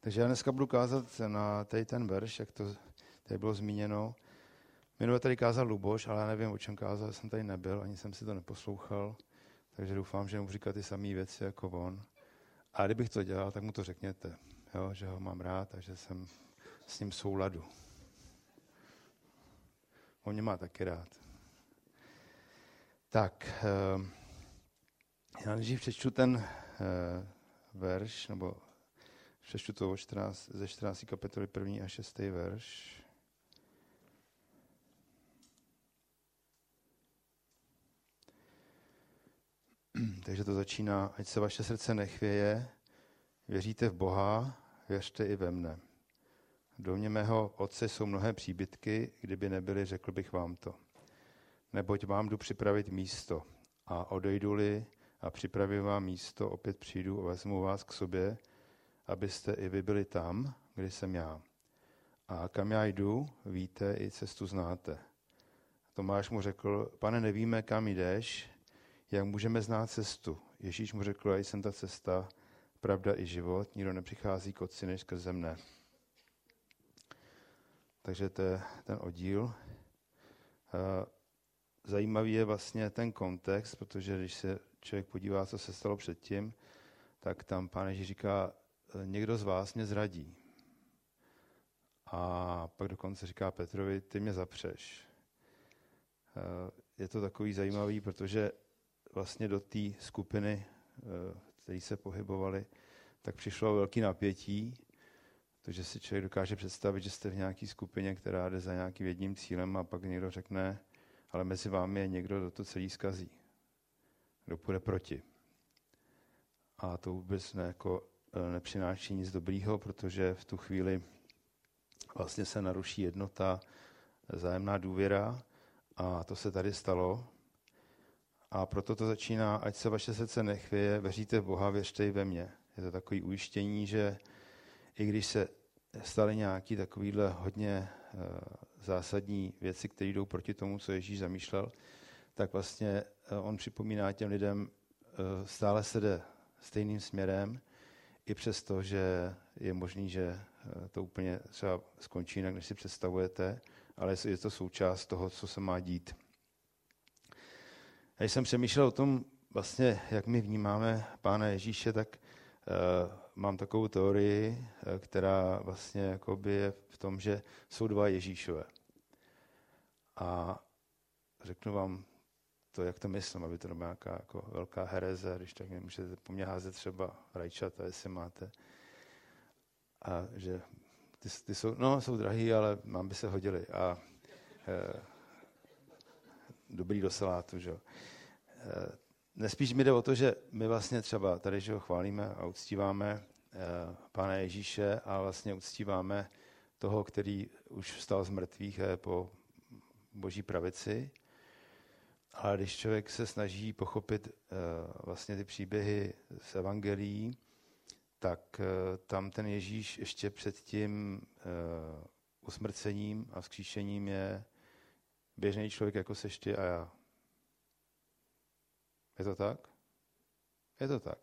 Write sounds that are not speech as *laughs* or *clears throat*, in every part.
Takže já dneska budu kázat na tady ten verš, jak to tady bylo zmíněno. Minule tady kázal Luboš, ale já nevím, o čem kázal, jsem tady nebyl, ani jsem si to neposlouchal, takže doufám, že mu říkat ty samé věci jako on. A kdybych to dělal, tak mu to řekněte, jo, že ho mám rád a že jsem s ním souladu. On mě má taky rád. Tak, eh, já nejdřív přečtu ten eh, verš, nebo přečtu to 14, ze 14. kapitoly 1. a 6. verš. *clears throat* Takže to začíná, ať se vaše srdce nechvěje, věříte v Boha, věřte i ve mne. V domě mého otce jsou mnohé příbytky, kdyby nebyly, řekl bych vám to. Neboť vám jdu připravit místo a odejdu-li a připravím vám místo, opět přijdu a vezmu vás k sobě, abyste i vy byli tam, kde jsem já. A kam já jdu, víte, i cestu znáte. Tomáš mu řekl, pane, nevíme, kam jdeš, jak můžeme znát cestu. Ježíš mu řekl, já jsem ta cesta, pravda i život, nikdo nepřichází k otci než skrze mne. Takže to je ten oddíl. Zajímavý je vlastně ten kontext, protože když se člověk podívá, co se stalo předtím, tak tam pán Ježíš říká, někdo z vás mě zradí. A pak dokonce říká Petrovi, ty mě zapřeš. Je to takový zajímavý, protože vlastně do té skupiny, které se pohybovaly, tak přišlo velký napětí, protože si člověk dokáže představit, že jste v nějaké skupině, která jde za nějakým jedním cílem a pak někdo řekne, ale mezi vámi je někdo, kdo to celý zkazí, kdo půjde proti. A to vůbec ne, jako, nepřináší nic dobrýho, protože v tu chvíli vlastně se naruší jednota, zájemná důvěra a to se tady stalo. A proto to začíná, ať se vaše srdce nechvěje, věříte v Boha, věřte i ve mě. Je to takové ujištění, že i když se staly nějaké takovéhle hodně uh, zásadní věci, které jdou proti tomu, co Ježíš zamýšlel, tak vlastně uh, on připomíná těm lidem, stále se jde stejným směrem, i přesto, že je možný, že to úplně třeba skončí jinak, než si představujete, ale je to součást toho, co se má dít. A když jsem přemýšlel o tom, vlastně, jak my vnímáme Pána Ježíše, tak uh, mám takovou teorii, uh, která vlastně je v tom, že jsou dva Ježíšové. A řeknu vám to, jak to myslím, aby to nebyla nějaká jako velká hereze, když tak mě můžete po mně házet třeba rajčata, jestli máte. A že ty, ty jsou, no, jsou drahý, ale mám by se hodili. A uh, dobrý do salátu, že jo. Nespíš mi jde o to, že my vlastně třeba tady, že ho chválíme a uctíváme eh, Pána Ježíše a vlastně uctíváme toho, který už vstal z mrtvých a je po boží pravici. Ale když člověk se snaží pochopit eh, vlastně ty příběhy z evangelií, tak eh, tam ten Ježíš ještě před tím usmrcením a vzkříšením je běžný člověk jako sešti a já. Je to tak? Je to tak.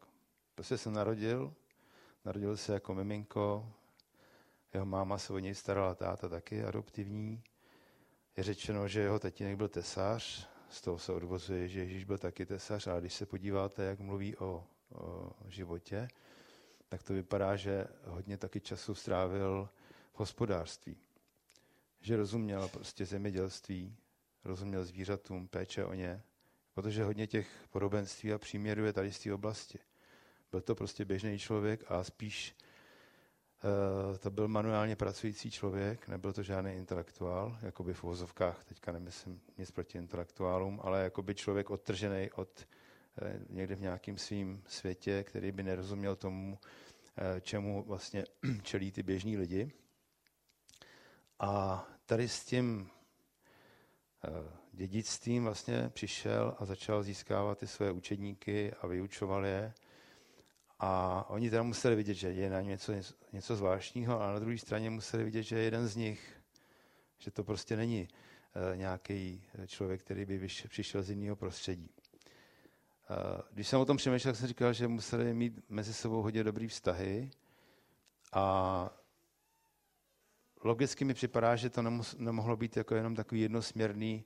Prostě se narodil, narodil se jako miminko, jeho máma se o něj starala, táta taky adoptivní. Je řečeno, že jeho tatínek byl tesař, z toho se odvozuje, že Ježíš byl taky tesař, ale když se podíváte, jak mluví o, o životě, tak to vypadá, že hodně taky času strávil v hospodářství. Že rozuměl prostě zemědělství, rozuměl zvířatům, péče o ně, protože hodně těch podobenství a příměrů je tady z té oblasti. Byl to prostě běžný člověk a spíš to byl manuálně pracující člověk, nebyl to žádný intelektuál, jako by v uvozovkách, teďka nemyslím nic proti intelektuálům, ale jako by člověk odtržený od uh, někde v nějakém svým světě, který by nerozuměl tomu, uh, čemu vlastně *clears throat* čelí ty běžní lidi. A tady s tím dědictvím vlastně přišel a začal získávat ty své učedníky a vyučoval je. A oni teda museli vidět, že je na něco, něco zvláštního, ale na druhé straně museli vidět, že je jeden z nich. Že to prostě není uh, nějaký člověk, který by vyš, přišel z jiného prostředí. Uh, když jsem o tom přemýšlel, jsem říkal, že museli mít mezi sebou hodně dobrý vztahy A logicky mi připadá, že to nemohlo být jako jenom takový jednosměrný,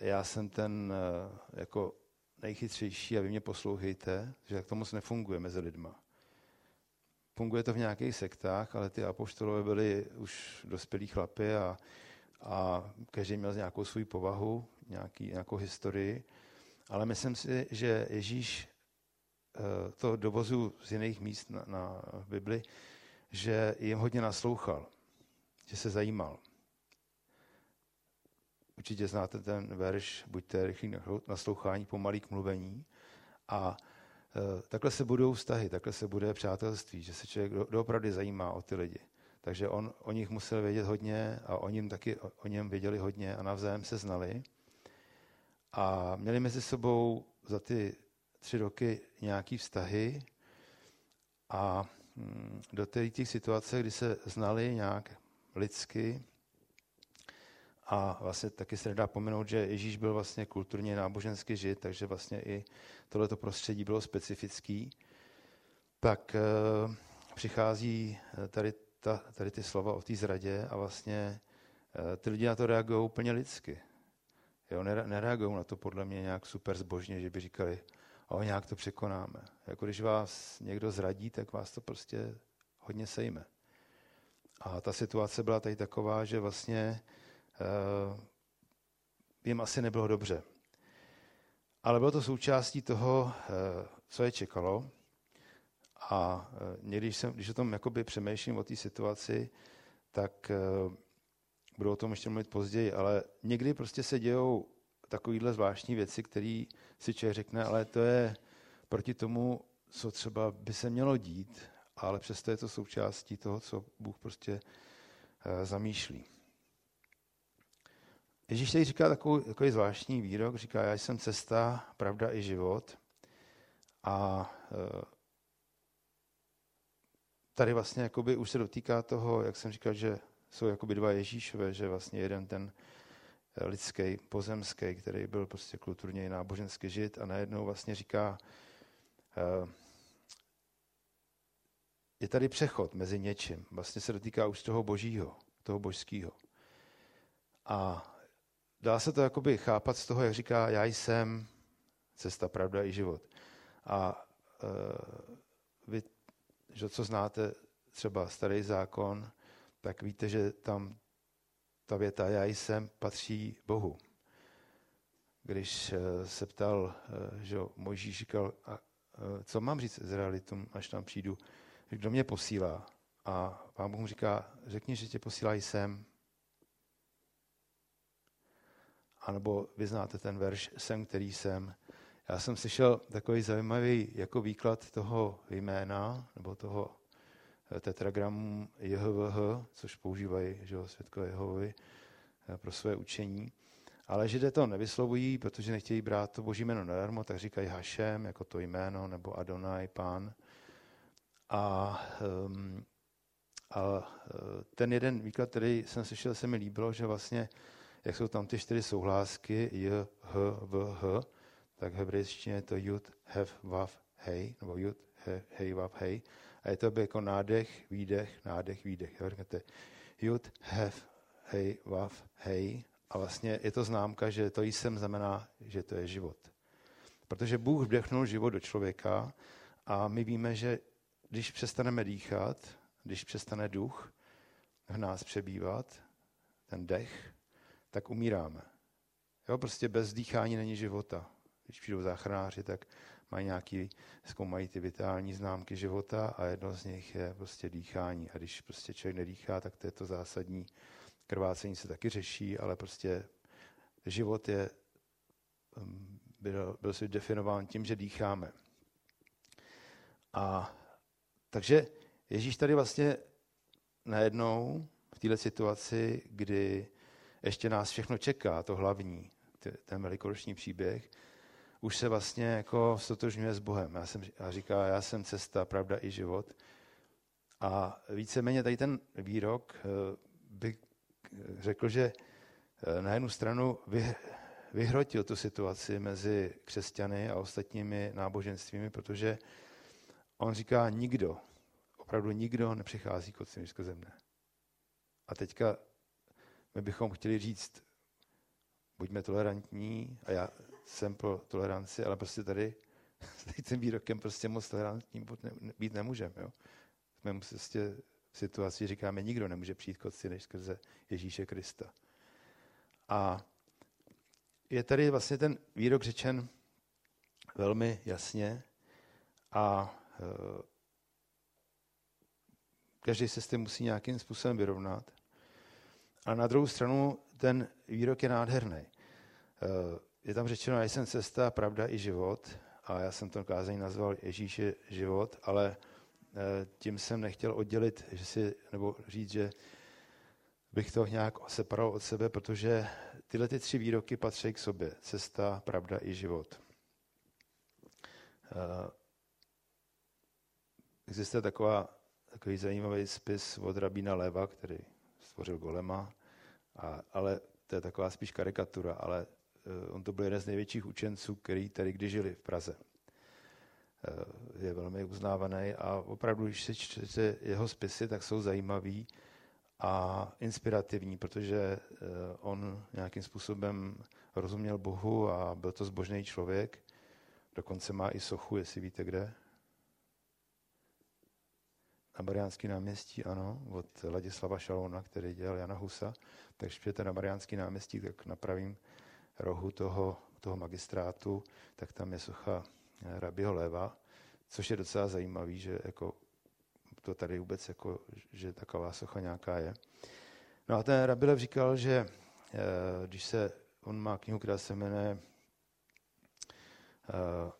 já jsem ten eh, jako nejchytřejší a vy mě poslouchejte, že tak to moc nefunguje mezi lidma. Funguje to v nějakých sektách, ale ty apoštolové byli už dospělí chlapy a, a každý měl nějakou svou povahu, nějaký, nějakou historii. Ale myslím si, že Ježíš eh, to dovozu z jiných míst na, na Bibli, že jim hodně naslouchal, že se zajímal. Určitě znáte ten verš, buďte rychlí naslouchání, pomalý k mluvení. A e, takhle se budou vztahy, takhle se bude přátelství, že se člověk do, doopravdy zajímá o ty lidi. Takže on o nich musel vědět hodně a oni jim taky o, o něm věděli hodně a navzájem se znali. A měli mezi sebou za ty tři roky nějaký vztahy a hm, do těch situace, kdy se znali nějak lidsky, a vlastně taky se nedá pomenout, že Ježíš byl vlastně kulturně nábožensky žid, takže vlastně i tohleto prostředí bylo specifický. Tak e, přichází eh, tady, ta, tady ty slova o té zradě a vlastně e, ty lidi na to reagují úplně lidsky. Jo, nereagují na to podle mě nějak super zbožně, že by říkali, o, nějak to překonáme. Jako když vás někdo zradí, tak vás to prostě hodně sejme. A ta situace byla tady taková, že vlastně Eh, jim asi nebylo dobře. Ale bylo to součástí toho, eh, co je čekalo. A eh, někdy, jsem, když o tom jakoby přemýšlím o té situaci, tak budu o tom ještě mluvit později, ale někdy prostě se dějou takovýhle zvláštní věci, které si člověk řekne, ale to je proti tomu, co třeba by se mělo dít, ale přesto je to součástí toho, co Bůh prostě zamýšlí. Ježíš tady říká takový, takový zvláštní výrok, říká, já jsem cesta, pravda i život. A e, tady vlastně jakoby už se dotýká toho, jak jsem říkal, že jsou jakoby dva Ježíšové, že vlastně jeden ten e, lidský, pozemský, který byl prostě kulturně i nábožensky žit a najednou vlastně říká, e, je tady přechod mezi něčím. Vlastně se dotýká už toho božího, toho božského. A dá se to jakoby chápat z toho, jak říká, já jsem cesta, pravda i život. A uh, vy, že co znáte třeba starý zákon, tak víte, že tam ta věta já jsem patří Bohu. Když uh, se ptal, uh, že Mojžíš říkal, a, uh, co mám říct Izraelitům, až tam přijdu, kdo mě posílá. A pán Bůh říká, řekni, že tě posílá jsem, anebo vy znáte ten verš Jsem, který jsem. Já jsem slyšel takový zajímavý jako výklad toho jména, nebo toho eh, tetragramu JHVH, což používají že jo, světkové Jehovovi eh, pro své učení. Ale židé to nevyslovují, protože nechtějí brát to boží jméno nadarmo, tak říkají Hašem, jako to jméno, nebo Adonai, pán. A, um, a eh, ten jeden výklad, který jsem slyšel, se mi líbilo, že vlastně jak jsou tam ty čtyři souhlásky, j, h, v, h, tak v hebrejštině je to jud, hev, vav, hej, nebo jud, he, hej, vav, hej. A je to jako nádech, výdech, nádech, výdech. Jo, říkáte jud, hev, hej, vav, hej. A vlastně je to známka, že to jsem znamená, že to je život. Protože Bůh vdechnul život do člověka a my víme, že když přestaneme dýchat, když přestane duch v nás přebývat, ten dech, tak umíráme. Jo, prostě bez dýchání není života. Když přijdou záchranáři, tak mají nějaký, zkoumají ty vitální známky života a jedno z nich je prostě dýchání. A když prostě člověk nedýchá, tak to je to zásadní. Krvácení se taky řeší, ale prostě život je, um, byl, byl si definován tím, že dýcháme. A takže Ježíš tady vlastně najednou v této situaci, kdy ještě nás všechno čeká, to hlavní, ten velikonoční příběh, už se vlastně jako stotožňuje s Bohem. Já jsem, a říká, já jsem cesta, pravda i život. A víceméně tady ten výrok eh, by řekl, že eh, na jednu stranu vyhrotil tu situaci mezi křesťany a ostatními náboženstvími, protože on říká, nikdo, opravdu nikdo nepřichází k otci mne. A teďka my bychom chtěli říct, buďme tolerantní a já jsem pro toleranci, ale prostě tady, *laughs* tady tím výrokem prostě moc tolerantní být nemůžeme. Jo? Jsme prostě v situaci, říkáme, nikdo nemůže přijít k otci než skrze Ježíše Krista. A je tady vlastně ten výrok řečen velmi jasně a e, každý se s tím musí nějakým způsobem vyrovnat. A na druhou stranu ten výrok je nádherný. E, je tam řečeno, já jsem cesta, pravda i život. A já jsem to kázání nazval Ježíš je život, ale e, tím jsem nechtěl oddělit, že si, nebo říct, že bych to nějak separoval od sebe, protože tyhle ty tři výroky patří k sobě. Cesta, pravda i život. E, existuje taková, takový zajímavý spis od rabína Leva, který stvořil Golema, a, ale to je taková spíš karikatura, ale uh, on to byl jeden z největších učenců, který tady kdy žili v Praze. Uh, je velmi uznávaný a opravdu, když se čtete jeho spisy, tak jsou zajímavý a inspirativní, protože uh, on nějakým způsobem rozuměl Bohu a byl to zbožný člověk. Dokonce má i sochu, jestli víte kde. Na Mariánský náměstí, ano, od Ladislava Šalona, který dělal Jana Husa. Takže přijete na Mariánský náměstí, tak na pravým rohu toho, toho magistrátu, tak tam je socha eh, Rabiho Leva, což je docela zajímavý, že jako to tady vůbec, jako, že taková socha nějaká je. No a ten Rabilev říkal, že eh, když se, on má knihu, která se jmenuje eh,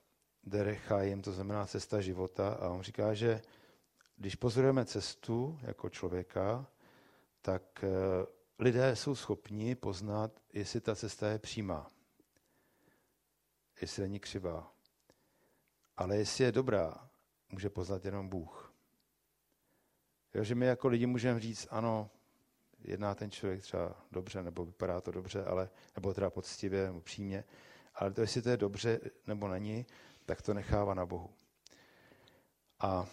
Derechaim, to znamená cesta života, a on říká, že když pozorujeme cestu jako člověka, tak lidé jsou schopni poznat, jestli ta cesta je přímá, jestli není křivá. Ale jestli je dobrá, může poznat jenom Bůh. Jo, že my jako lidi můžeme říct, ano, jedná ten člověk třeba dobře, nebo vypadá to dobře, ale, nebo teda poctivě, nebo přímě, ale to, jestli to je dobře nebo není, tak to nechává na Bohu. A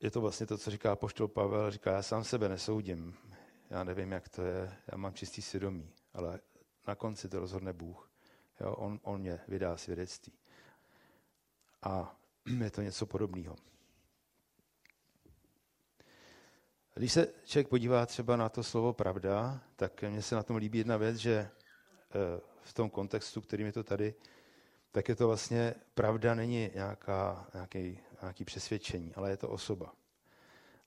je to vlastně to, co říká poštol Pavel, říká, já sám sebe nesoudím, já nevím, jak to je, já mám čistý svědomí, ale na konci to rozhodne Bůh. Jo, on, on mě vydá svědectví. A *clears throat* je to něco podobného. Když se člověk podívá třeba na to slovo pravda, tak mně se na tom líbí jedna věc, že eh, v tom kontextu, kterým je to tady, tak je to vlastně, pravda není nějaká, nějaký, nějaký přesvědčení, ale je to osoba.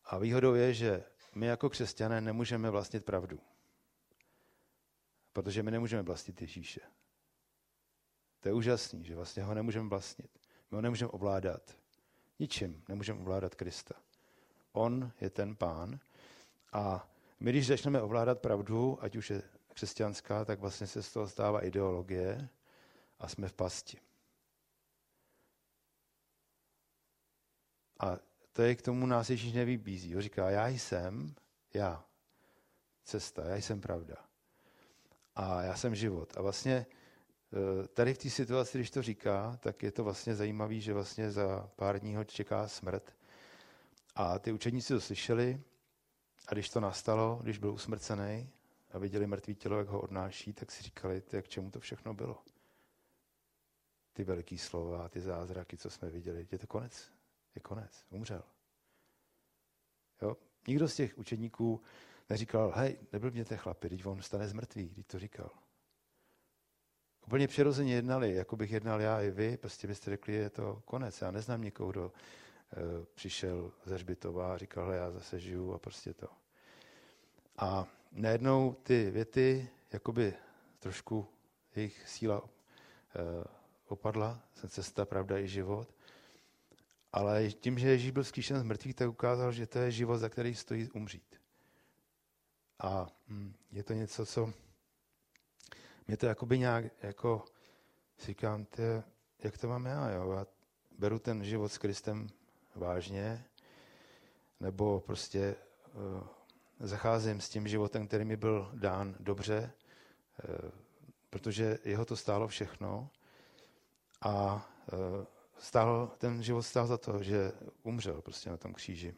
A výhodou je, že my jako křesťané nemůžeme vlastnit pravdu. Protože my nemůžeme vlastnit Ježíše. To je úžasný, že vlastně ho nemůžeme vlastnit. My ho nemůžeme ovládat. Ničím nemůžeme ovládat Krista. On je ten pán a my, když začneme ovládat pravdu, ať už je křesťanská, tak vlastně se z toho stává ideologie a jsme v pasti. A to je k tomu nás Ježíš nevybízí. On říká, já jsem, já, cesta, já jsem pravda. A já jsem život. A vlastně eh, tady v té situaci, když to říká, tak je to vlastně zajímavé, že vlastně za pár dní ho čeká smrt. A ty učedníci to slyšeli a když to nastalo, když byl usmrcený a viděli mrtvý tělo, jak ho odnáší, tak si říkali, k čemu to všechno bylo. Ty veliký slova, ty zázraky, co jsme viděli, je to konec je konec, umřel. Jo? Nikdo z těch učedníků neříkal, hej, neblbněte chlapi, teď on stane z mrtvých, když to říkal. Úplně přirozeně jednali, jako bych jednal já i vy, prostě byste řekli, je to konec. Já neznám někoho, kdo e, přišel ze Hřbitova a říkal, já zase žiju a prostě to. A najednou ty věty, jakoby trošku jejich síla e, opadla, cesta, pravda i život. Ale tím, že Ježíš byl zkříšen z mrtvých, tak ukázal, že to je život, za který stojí umřít. A hm, je to něco, co mě to jakoby nějak, jako říkám, tě, jak to mám já, jo? Já beru ten život s Kristem vážně, nebo prostě uh, zacházím s tím životem, který mi byl dán dobře, uh, protože jeho to stálo všechno a uh, stál, ten život stál za to, že umřel prostě na tom kříži.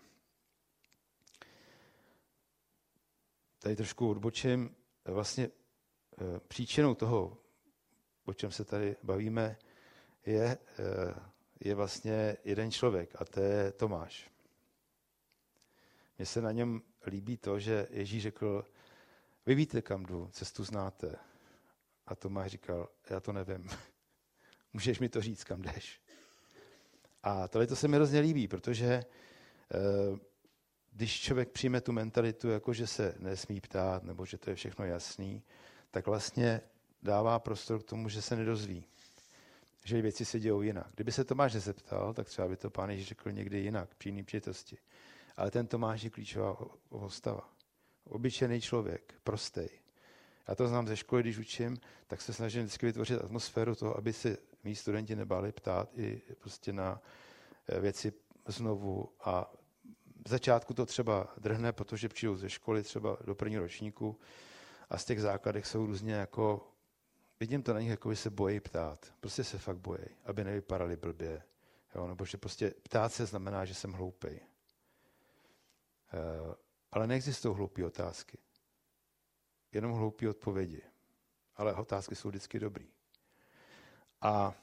Tady trošku odbočím. Vlastně eh, příčinou toho, o čem se tady bavíme, je, eh, je vlastně jeden člověk a to je Tomáš. Mně se na něm líbí to, že Ježíš řekl, vy víte, kam jdu, cestu znáte. A Tomáš říkal, já to nevím. *laughs* Můžeš mi to říct, kam jdeš. A tohle to se mi hrozně líbí, protože eh, když člověk přijme tu mentalitu, jako že se nesmí ptát, nebo že to je všechno jasný, tak vlastně dává prostor k tomu, že se nedozví. Že věci se dějou jinak. Kdyby se Tomáš nezeptal, tak třeba by to pán Ježíš řekl někdy jinak, při jiný přijetosti. Ale ten Tomáš je klíčová postava. Obyčejný člověk, prostý. Já to znám ze školy, když učím, tak se snažím vždycky vytvořit atmosféru toho, aby se mý studenti nebáli ptát i prostě na eh, věci znovu. A v začátku to třeba drhne, protože přijdou ze školy třeba do prvního ročníku a z těch základech jsou různě jako, vidím to na nich, jako by se bojí ptát. Prostě se fakt bojí, aby nevypadali blbě. Jo, nebo že prostě ptát se znamená, že jsem hloupý. Eh, ale neexistují hloupé otázky. Jenom hloupé odpovědi. Ale otázky jsou vždycky dobrý. A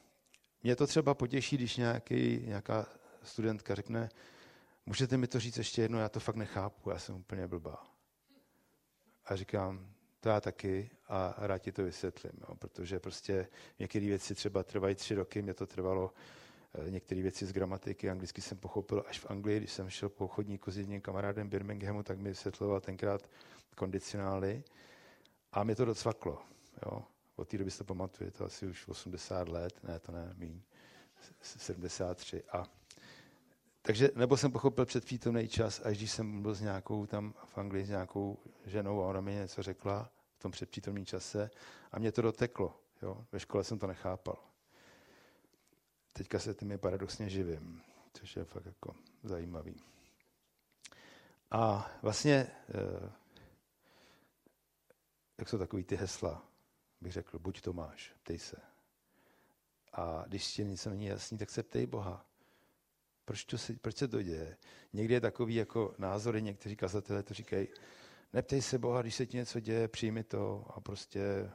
mě to třeba potěší, když nějaký, nějaká studentka řekne, můžete mi to říct ještě jednou, já to fakt nechápu, já jsem úplně blbá. A říkám, to já taky a rád ti to vysvětlím, jo, protože prostě některé věci třeba trvají tři roky, mě to trvalo Eh, některé věci z gramatiky. Anglicky jsem pochopil až v Anglii, když jsem šel po chodníku s jedním kamarádem Birminghamu, tak mi vysvětloval tenkrát kondicionály a mě to docvaklo. Jo. Od té doby se pamatuje, to asi už 80 let, ne, to ne, míň, 73. A takže, nebo jsem pochopil předpřítomný čas, až když jsem byl s nějakou tam v Anglii s nějakou ženou a ona mi něco řekla v tom předpřítomném čase a mě to doteklo. Jo. Ve škole jsem to nechápal teďka se tím paradoxně živím, což je fakt jako zajímavý. A vlastně, eh, jak jsou takový ty hesla, bych řekl, buď to máš, ptej se. A když ti něco není jasný, tak se ptej Boha. Proč, to se, proč se to děje? Někdy je takový jako názory, někteří kazatelé to říkají, neptej se Boha, když se ti něco děje, přijmi to a prostě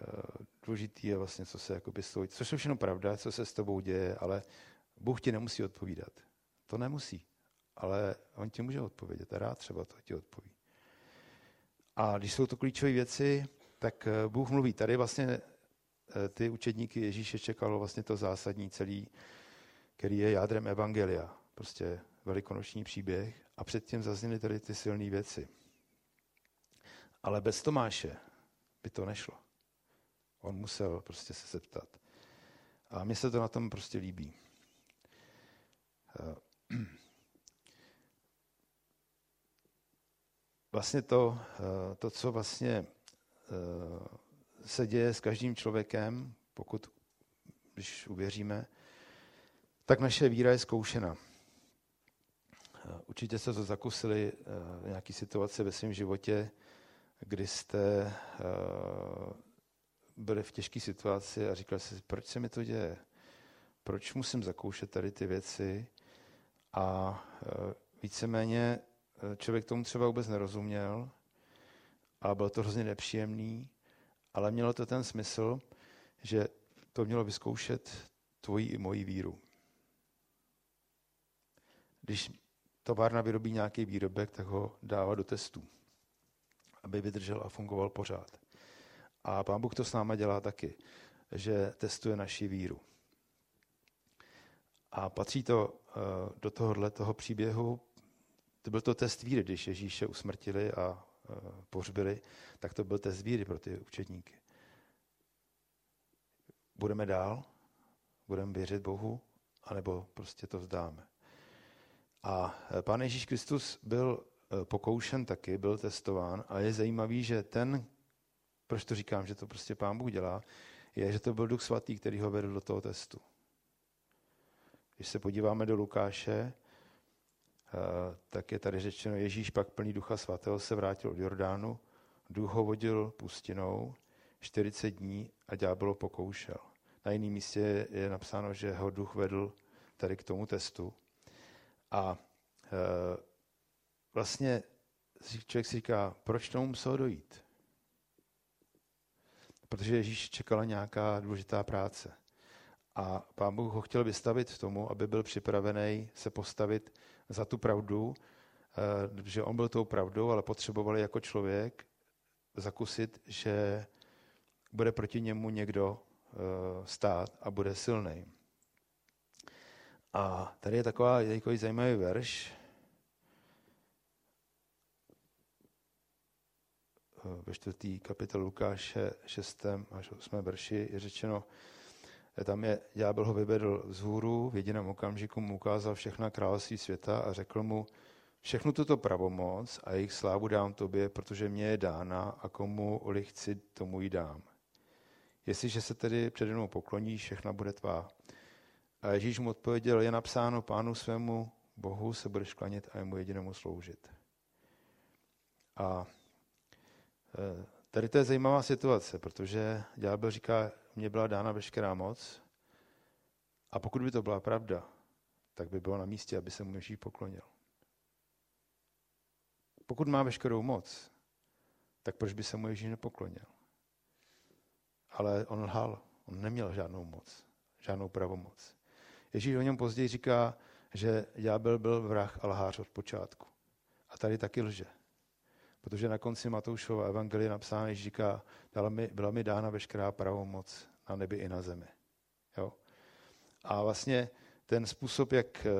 Eh, důležitý je vlastně, co se jakoby stojí. Což je všechno pravda, co se s tebou děje, ale Bůh ti nemusí odpovídat. To nemusí, ale on ti může odpovědět a rád třeba to ti odpoví. A když jsou to klíčové věci, tak eh, Bůh mluví. Tady vlastně eh, ty učedníky Ježíše čekalo vlastně to zásadní celý, který je jádrem Evangelia. Prostě velikonoční příběh a předtím zazněly tady ty silné věci. Ale bez Tomáše by to nešlo. On musel prostě se zeptat. A mně se to na tom prostě líbí. Eh, *clears throat* vlastně to, to co vlastně se děje s každým člověkem, pokud, když uvěříme, tak naše víra je zkoušena. Určitě se to zakusili v nějaké situace ve svém životě, kdy jste byli v těžké situaci a říkali si, proč se mi to děje? Proč musím zakoušet tady ty věci? A víceméně člověk tomu třeba vůbec nerozuměl a bylo to hrozně nepříjemný, ale mělo to ten smysl, že to mělo vyzkoušet tvoji i moji víru. Když továrna vyrobí nějaký výrobek, tak ho dává do testů, aby vydržel a fungoval pořád. A pán Bůh to s náma dělá taky, že testuje naši víru. A patří to eh, do tohohle toho příběhu, to byl to test víry, když Ježíše usmrtili a pohřbili, tak to byl test víry pro ty učedníky. Budeme dál? Budeme věřit Bohu? anebo prostě to vzdáme? A eh, pán Ježíš Kristus byl pokoušen taky, byl testován a je zajímavý, že ten, proč to říkám, že to prostě pán Bůh dělá, je, že to byl Duch Svatý, který ho vedl do toho testu. Když se podíváme do Lukáše, eh, tak je tady řečeno, Ježíš pak plný Ducha Svatého se vrátil od Jordánu, duch ho vodil pustinou 40 dní a ďábel pokoušel. Na jiném místě je napsáno, že ho duch vedl tady k tomu testu. A e, vlastně člověk si říká, proč tomu muselo dojít? Protože Ježíš čekala nějaká důležitá práce. A pán Bůh ho chtěl vystavit tomu, aby byl připravený se postavit za tu pravdu, eh, že on byl tou pravdou, ale potřebovali jako člověk zakusit, že bude proti němu někdo eh, stát a bude silný. A tady je taková, takový zajímavý verš. Eh, ve čtvrtý kapitolu Lukáše 6. až 8. verši je řečeno, tam je, ďábel ho vyvedl z hůru, v jediném okamžiku mu ukázal všechna království světa a řekl mu, všechnu tuto pravomoc a jejich slávu dám tobě, protože mě je dána a komu oli chci, tomu ji dám. Jestliže se tedy přede mnou pokloníš, všechna bude tvá. A Ježíš mu odpověděl, je napsáno pánu svému Bohu se budeš klanit a jemu jedinému sloužit. A e, tady to je zajímavá situace, protože ďábel říká, mně byla dána veškerá moc a pokud by to byla pravda, tak by bylo na místě, aby se mu Ježíš poklonil. Pokud má veškerou moc, tak proč by se mu Ježíš nepoklonil? Ale on lhal, on neměl žádnou moc, žádnou pravomoc. Ježíš o něm později říká, že ďábel byl vrah a lhář od počátku. A tady taky lže. Protože na konci Matoušova evangelie napsáno, že říká, byla mi, byla mi dána veškerá pravomoc na nebi i na zemi. Jo? A vlastně ten způsob, jak eh,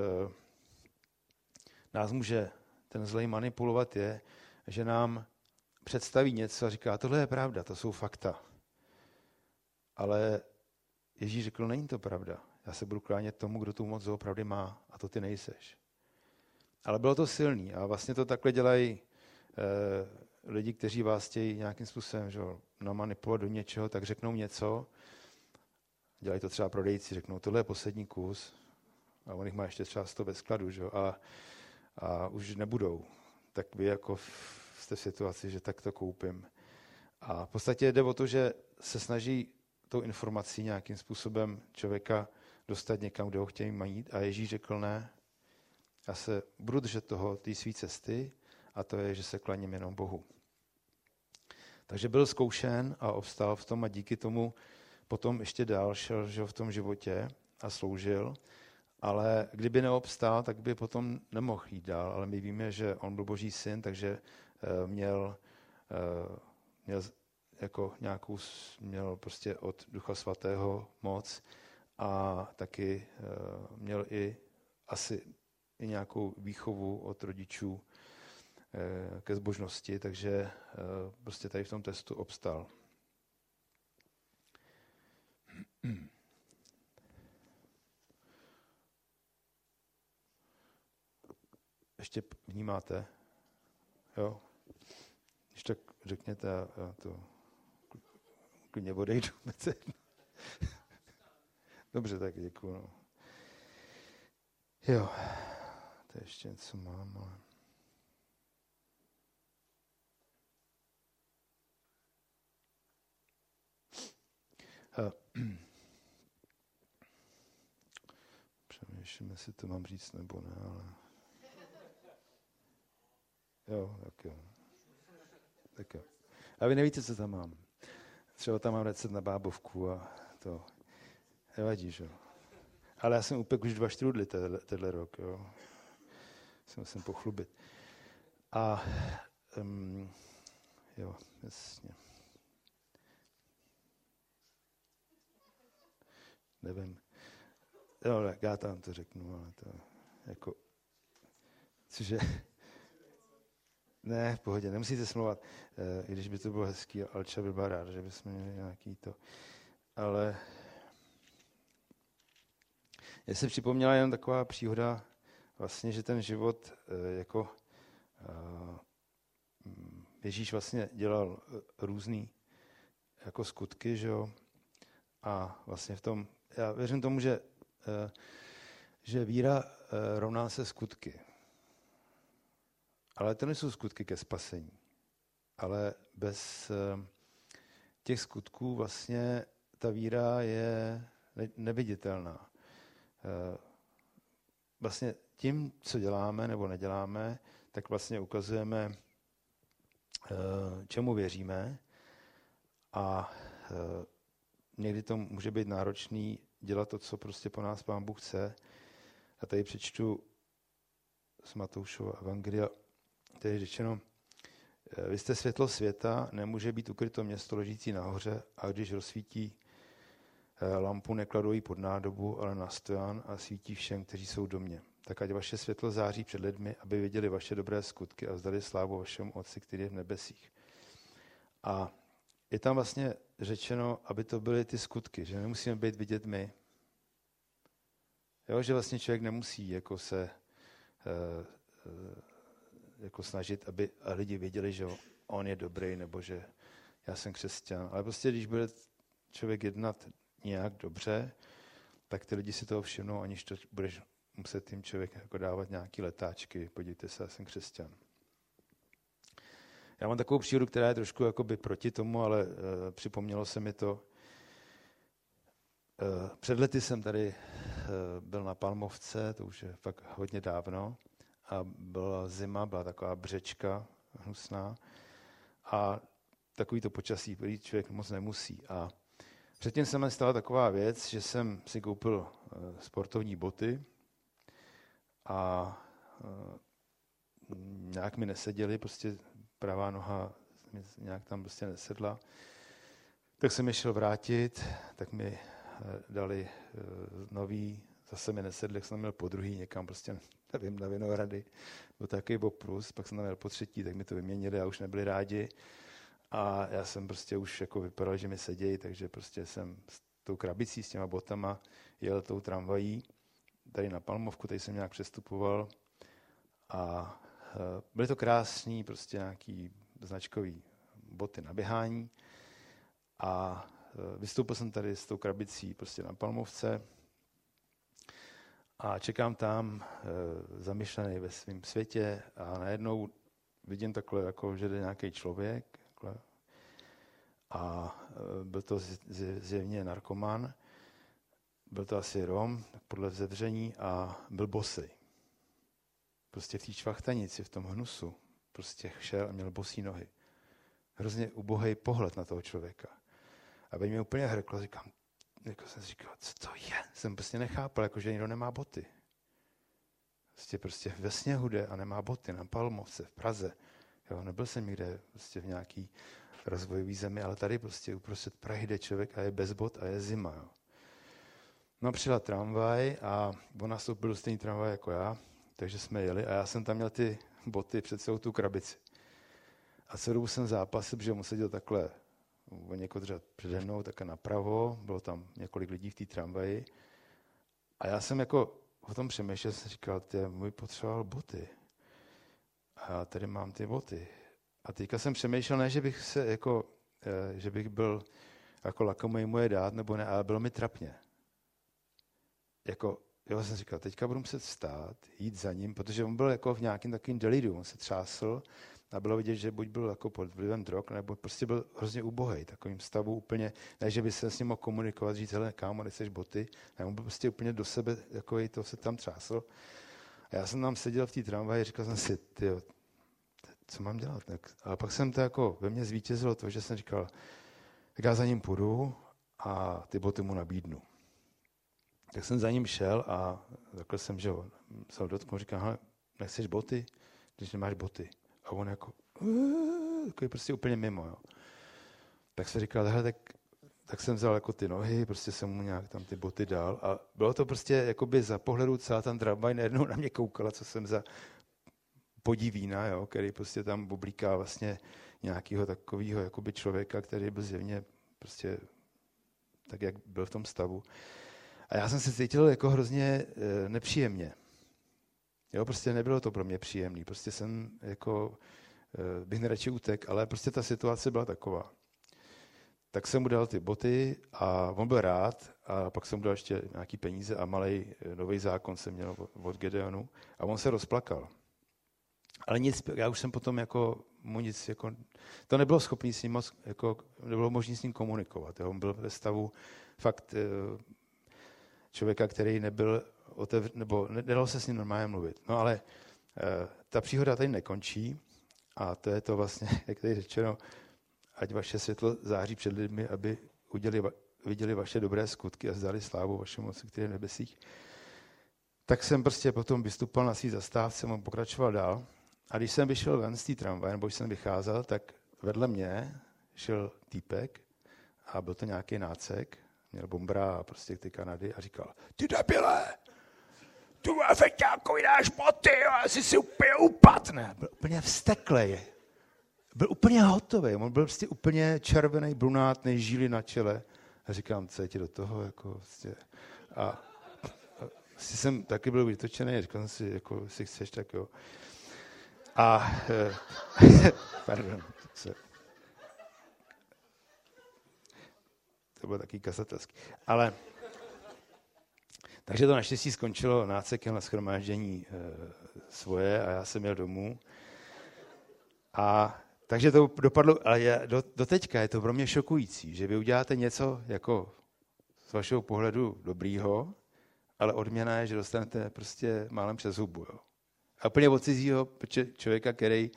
nás může ten zlej manipulovat, je, že nám představí něco a říká, tohle je pravda, to jsou fakta. Ale Ježíš řekl, není to pravda. Já se budu klánět tomu, kdo tu moc opravdu má a to ty nejseš. Ale bylo to silný a vlastně to takhle dělají lidi, kteří vás chtějí nějakým způsobem že, namanipulovat do něčeho, tak řeknou něco, dělají to třeba prodejci, řeknou, tohle je poslední kus, a on jich má ještě třeba 100 ve skladu, že, a, a už nebudou. Tak vy jako jste v situaci, že tak to koupím. A v podstatě jde o to, že se snaží tou informací nějakým způsobem člověka dostat někam, kde ho chtějí mít. A Ježíš řekl ne, já se budu držet toho, té své cesty, a to je, že se klaním jenom Bohu. Takže byl zkoušen a obstál v tom a díky tomu potom ještě dál šel že v tom životě a sloužil. Ale kdyby neobstál, tak by potom nemohl jít dál. Ale my víme, že on byl boží syn, takže eh, měl, eh, měl jako nějakou, měl prostě od Ducha Svatého moc a taky eh, měl i asi i nějakou výchovu od rodičů, ke zbožnosti, takže eh, prostě tady v tom testu obstal. *clears throat* Ještě vnímáte? Jo? Když tak řekněte, já to klidně odejdu. *laughs* Dobře, tak děkuju. No. Jo, to ještě něco mám, ale... *clears throat* přemýšlím, jestli to mám říct nebo ne, ale... Jo, tak jo. Tak jo. A vy nevíte, co tam mám. Třeba tam mám recept na bábovku a to nevadí, že jo. Ale já jsem upekl už dva štrudly tenhle rok, jo. Se musím pochlubit. A um, jo, jasně. Nevím. Jo, tak já tam to řeknu, ale to jako, cože, ne, v pohodě, nemusíte smlouvat, e, i když by to bylo hezký, Alča by byl rád, že bychom měli nějaký to, ale je se připomněla jen taková příhoda, vlastně, že ten život e, jako e, Ježíš vlastně dělal různý jako skutky, že jo, a vlastně v tom já věřím tomu, že, eh, že víra eh, rovná se skutky. Ale to nejsou skutky ke spasení. Ale bez eh, těch skutků vlastně ta víra je neviditelná. vlastně tím, co děláme nebo neděláme, tak vlastně ukazujeme, čemu věříme a někdy to může být náročný dělat to, co prostě po nás Pán Bůh chce. A tady přečtu z Matoušova Evangelia, tady je řečeno, eh, vy jste světlo světa, nemůže být ukryto město ležící nahoře a když rozsvítí eh, lampu, nekladou ji pod nádobu, ale na stojan a svítí všem, kteří jsou do mě. Tak ať vaše světlo září před lidmi, aby viděli vaše dobré skutky a vzdali slávu vašemu Otci, který je v nebesích. A je tam vlastně řečeno, aby to byly ty skutky, že nemusíme být vidět my. Jo, že vlastně člověk nemusí jako se uh, uh, jako snažit, aby lidi věděli, že on je dobrý, nebo že já jsem křesťan. Ale prostě, když bude člověk jednat nějak dobře, tak ty lidi si toho všimnou, aniž to budeš muset tím člověk jako dávat nějaký letáčky. Podívejte se, já jsem křesťan. Já mám takovou přírodu, která je trošku jakoby proti tomu, ale uh, připomnělo se mi to. Uh, před lety jsem tady uh, byl na Palmovce, to už je fakt hodně dávno, a byla zima, byla taková břečka hnusná a takový to počasí, který člověk moc nemusí. A předtím se mi stala taková věc, že jsem si koupil sportovní boty a nějak mi neseděli, prostě pravá noha nějak tam prostě nesedla. Tak jsem je šel vrátit, tak mi eh, dali eh, nový, zase mi nesedli, tak jsem měl po druhý někam, prostě nevím, na Vinohrady. Byl takový plus, pak jsem tam měl po třetí, tak mi to vyměnili a už nebyli rádi. A já jsem prostě už jako vypadal, že mi sedějí, takže prostě jsem s tou krabicí, s těma botama jel tou tramvají. Tady na Palmovku, tady jsem nějak přestupoval a byly to krásný, prostě nějaký značkový boty na běhání a eh, vystoupil jsem tady s tou krabicí prostě na Palmovce a čekám tam eh, zamyšlený ve svém světě a najednou vidím takhle, jako, že jde nějaký člověk takhle, a byl to zjevně narkoman, byl to asi Rom, podle vzevření a byl bosej prostě v té čvachtanici, v tom hnusu, prostě šel a měl bosí nohy. Hrozně ubohý pohled na toho člověka. A mě úplně hrklo, říkám, jako jsem říkal, co to je? Jsem prostě nechápal, jako že někdo nemá boty. Prostě prostě ve sněhu jde a nemá boty na Palmovce v Praze. Jo, nebyl jsem nikde prostě v nějaký rozvojový zemi, ale tady prostě uprostřed Prahy jde člověk a je bez bot a je zima. Jo. No přijela tramvaj a on nastoupil do stejný tramvaj jako já takže jsme jeli a já jsem tam měl ty boty před celou tu krabici. A celou jsem zápasil, protože on seděl takhle o řad přede mnou, také napravo, bylo tam několik lidí v té tramvaji. A já jsem jako o tom přemýšlel, jsem říkal, ty můj potřeboval boty. A já tady mám ty boty. A teďka jsem přemýšlel, ne, že bych se jako, eh, že bych byl jako lakomý moje dát, nebo ne, ale bylo mi trapně. Jako jo, jsem říkal, teďka budu muset vstát, jít za ním, protože on byl jako v nějakém takovém deliriu, on se třásl a bylo vidět, že buď byl jako pod vlivem drog, nebo prostě byl hrozně ubohý, takovým stavu úplně, ne, že by se s ním mohl komunikovat, říct, hele, kámo, nechceš boty, ne, on byl prostě úplně do sebe, jako to se tam třásl. A já jsem tam seděl v té tramvaji a říkal jsem si, ty, co mám dělat? Tak, a pak jsem to jako ve mně zvítězilo to, že jsem říkal, tak já za ním půjdu a ty boty mu nabídnu. Tak jsem za ním šel a takhle jsem, že se ho dotknul, říkám, hele, nechceš boty, když nemáš boty. A on jako, takový prostě úplně mimo, jo. Tak se říkal, hele, tak, tak jsem vzal jako ty nohy, prostě jsem mu nějak tam ty boty dal a bylo to prostě jakoby za pohledu celá tam tramvaj najednou na mě koukala, co jsem za podivína, jo, který prostě tam bublíká vlastně nějakého takového jakoby člověka, který byl zjevně prostě tak, jak byl v tom stavu. A já jsem se cítil jako hrozně e, nepříjemně. Jo, prostě nebylo to pro mě příjemný. Prostě jsem jako, e, bych neradši utek, ale prostě ta situace byla taková. Tak jsem mu dal ty boty a on byl rád a pak jsem mu dal ještě nějaký peníze a malý e, nový zákon jsem měl od Gedeonu a on se rozplakal. Ale nic, já už jsem potom jako mu nic, jako, to nebylo schopný s ním moc, jako, nebylo možné s ním komunikovat. Jo. On byl ve stavu fakt člověka, který nebyl otevř, nebo nedalo se s ním normálně mluvit. No ale uh, ta příhoda tady nekončí a to je to vlastně, *laughs* jak tady řečeno, ať vaše světlo září před lidmi, aby udělali, viděli vaše dobré skutky a zdali slávu vašemu moci, který je v nebesích. Tak jsem prostě potom vystupoval na svý zastávce, a pokračoval dál. A když jsem vyšel ven z té tramvaje, nebo když jsem vycházel, tak vedle mě šel týpek a byl to nějaký nácek, měl bombra a prostě ty Kanady a říkal, ty debile, tu efekťákovi dáš boty a jsi si úplně upadne. Byl úplně vsteklej. Byl úplně hotový. On byl prostě úplně červený, brunátný, žíly na čele. A říkám, co je ti do toho? Jako, prostě. A, a vlastně jsem taky byl vytočený, říkal jsem si, jako, jestli chceš, tak jo. A, eh, *laughs* pardon, se, to bylo taky kasatelský. Ale, takže to naštěstí skončilo nácekem na schromáždění e, svoje a já jsem jel domů. A takže to dopadlo, ale je, do, do teďka je to pro mě šokující, že vy uděláte něco jako z vašeho pohledu dobrýho, ale odměna je, že dostanete prostě málem přes hubu. Jo. A úplně od cizího člověka, který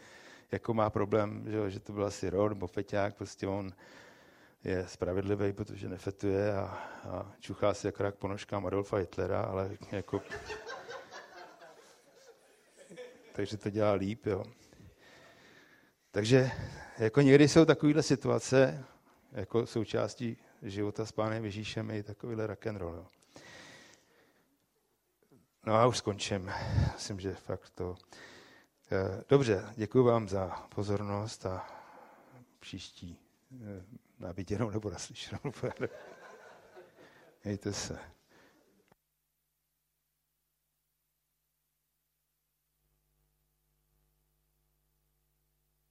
jako má problém, že, že to byl asi rod nebo feťák, prostě on je spravedlivý, protože nefetuje a, a čuchá si akorát po nožkám Adolfa Hitlera, ale jako... Takže to dělá líp, jo. Takže jako někdy jsou takovéhle situace, jako součástí života s Pánem Ježíšem i takovýhle rock and roll. Jo. No a už skončím. Myslím, že fakt to... Eh, dobře, děkuji vám za pozornost a příští eh, na viděnou nebo naslyšenou. Mějte *laughs* se.